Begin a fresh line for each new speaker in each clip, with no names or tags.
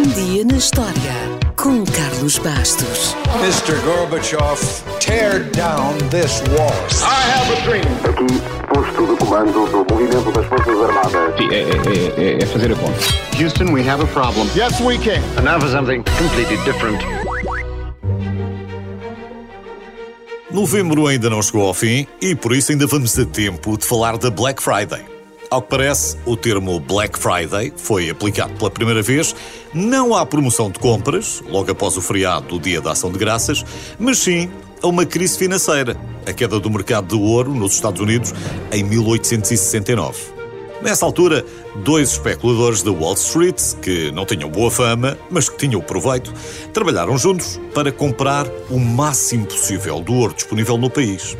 Um dia na história com Carlos Bastos.
Mr. Gorbachev, tear down this wall.
I have a dream.
Aqui, posto de comando do movimento das Forças Armadas.
Sim, é, é- é- é fazer a conta.
Houston, we have a problem.
Yes, we can.
And now for something completely different.
Novembro ainda não chegou ao fim e por isso ainda vamos a tempo de falar da Black Friday. Ao que parece, o termo Black Friday foi aplicado pela primeira vez não à promoção de compras, logo após o feriado do Dia da Ação de Graças, mas sim a uma crise financeira, a queda do mercado de ouro nos Estados Unidos em 1869. Nessa altura, dois especuladores da Wall Street, que não tinham boa fama, mas que tinham proveito, trabalharam juntos para comprar o máximo possível do ouro disponível no país.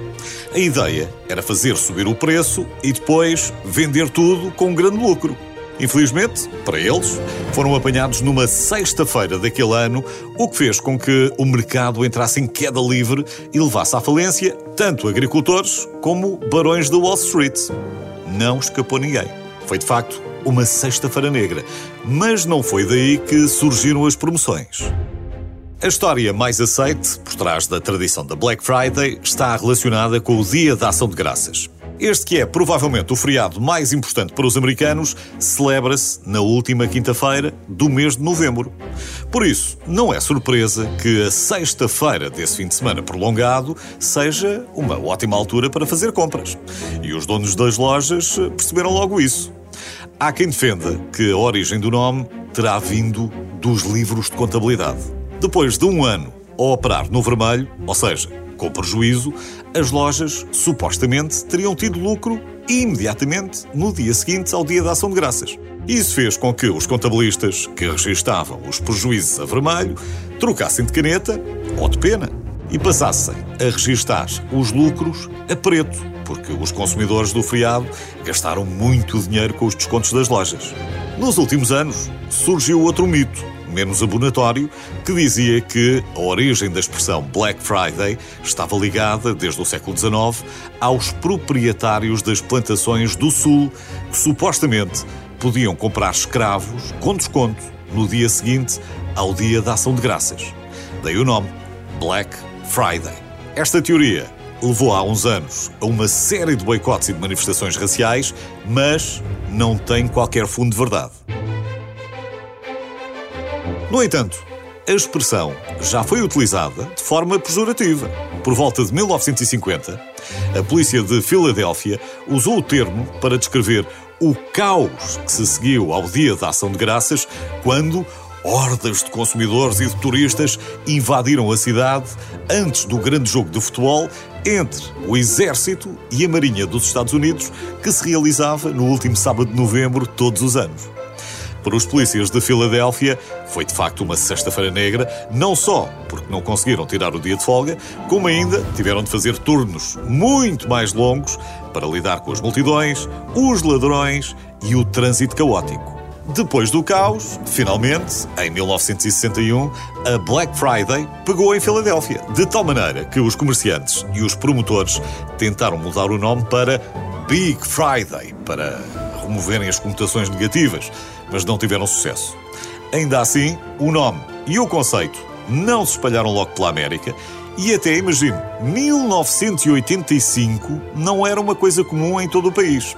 A ideia era fazer subir o preço e depois vender tudo com um grande lucro. Infelizmente, para eles, foram apanhados numa sexta-feira daquele ano, o que fez com que o mercado entrasse em queda livre e levasse à falência tanto agricultores como barões da Wall Street não escapou ninguém. Foi de facto uma sexta-feira negra, mas não foi daí que surgiram as promoções. A história mais aceite, por trás da tradição da Black Friday, está relacionada com o Dia da Ação de Graças. Este que é provavelmente o feriado mais importante para os americanos, celebra-se na última quinta-feira do mês de novembro. Por isso, não é surpresa que a sexta-feira desse fim de semana prolongado seja uma ótima altura para fazer compras. E os donos das lojas perceberam logo isso. Há quem defenda que a origem do nome terá vindo dos livros de contabilidade. Depois de um ano a operar no vermelho, ou seja, com prejuízo, as lojas supostamente teriam tido lucro imediatamente no dia seguinte ao Dia da Ação de Graças. Isso fez com que os contabilistas que registavam os prejuízos a vermelho trocassem de caneta ou de pena e passassem a registar os lucros a preto, porque os consumidores do feriado gastaram muito dinheiro com os descontos das lojas. Nos últimos anos, surgiu outro mito, menos abonatório, que dizia que a origem da expressão Black Friday estava ligada, desde o século XIX, aos proprietários das plantações do Sul, que supostamente podiam comprar escravos com desconto no dia seguinte ao Dia da Ação de Graças. Daí o nome Black Friday. Esta teoria levou há uns anos a uma série de boicotes e de manifestações raciais, mas não tem qualquer fundo de verdade. No entanto, a expressão já foi utilizada de forma pejorativa. Por volta de 1950, a polícia de Filadélfia usou o termo para descrever o caos que se seguiu ao Dia da Ação de Graças quando hordas de consumidores e de turistas invadiram a cidade antes do grande jogo de futebol entre o Exército e a Marinha dos Estados Unidos que se realizava no último sábado de novembro todos os anos. Para os polícias de Filadélfia, foi de facto uma sexta-feira negra, não só porque não conseguiram tirar o dia de folga, como ainda tiveram de fazer turnos muito mais longos para lidar com as multidões, os ladrões e o trânsito caótico. Depois do caos, finalmente, em 1961, a Black Friday pegou em Filadélfia, de tal maneira que os comerciantes e os promotores tentaram mudar o nome para Big Friday, para removerem as conotações negativas, mas não tiveram sucesso. Ainda assim, o nome e o conceito não se espalharam logo pela América e até, imagino, 1985 não era uma coisa comum em todo o país.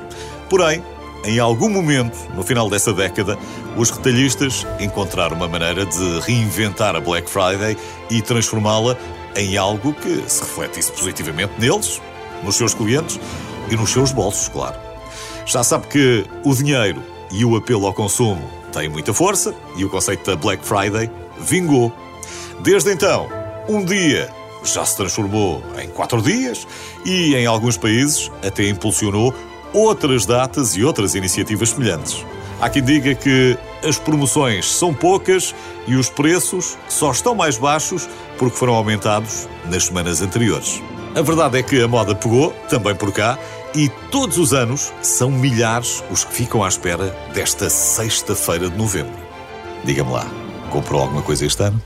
Porém, em algum momento, no final dessa década, os retalhistas encontraram uma maneira de reinventar a Black Friday e transformá-la em algo que se refletisse positivamente neles, nos seus clientes e nos seus bolsos, claro. Já sabe que o dinheiro e o apelo ao consumo têm muita força e o conceito da Black Friday vingou. Desde então, um dia já se transformou em quatro dias e, em alguns países, até impulsionou outras datas e outras iniciativas semelhantes. Há quem diga que as promoções são poucas e os preços só estão mais baixos porque foram aumentados nas semanas anteriores. A verdade é que a moda pegou, também por cá, e todos os anos são milhares os que ficam à espera desta sexta-feira de novembro. Diga-me lá, comprou alguma coisa este ano?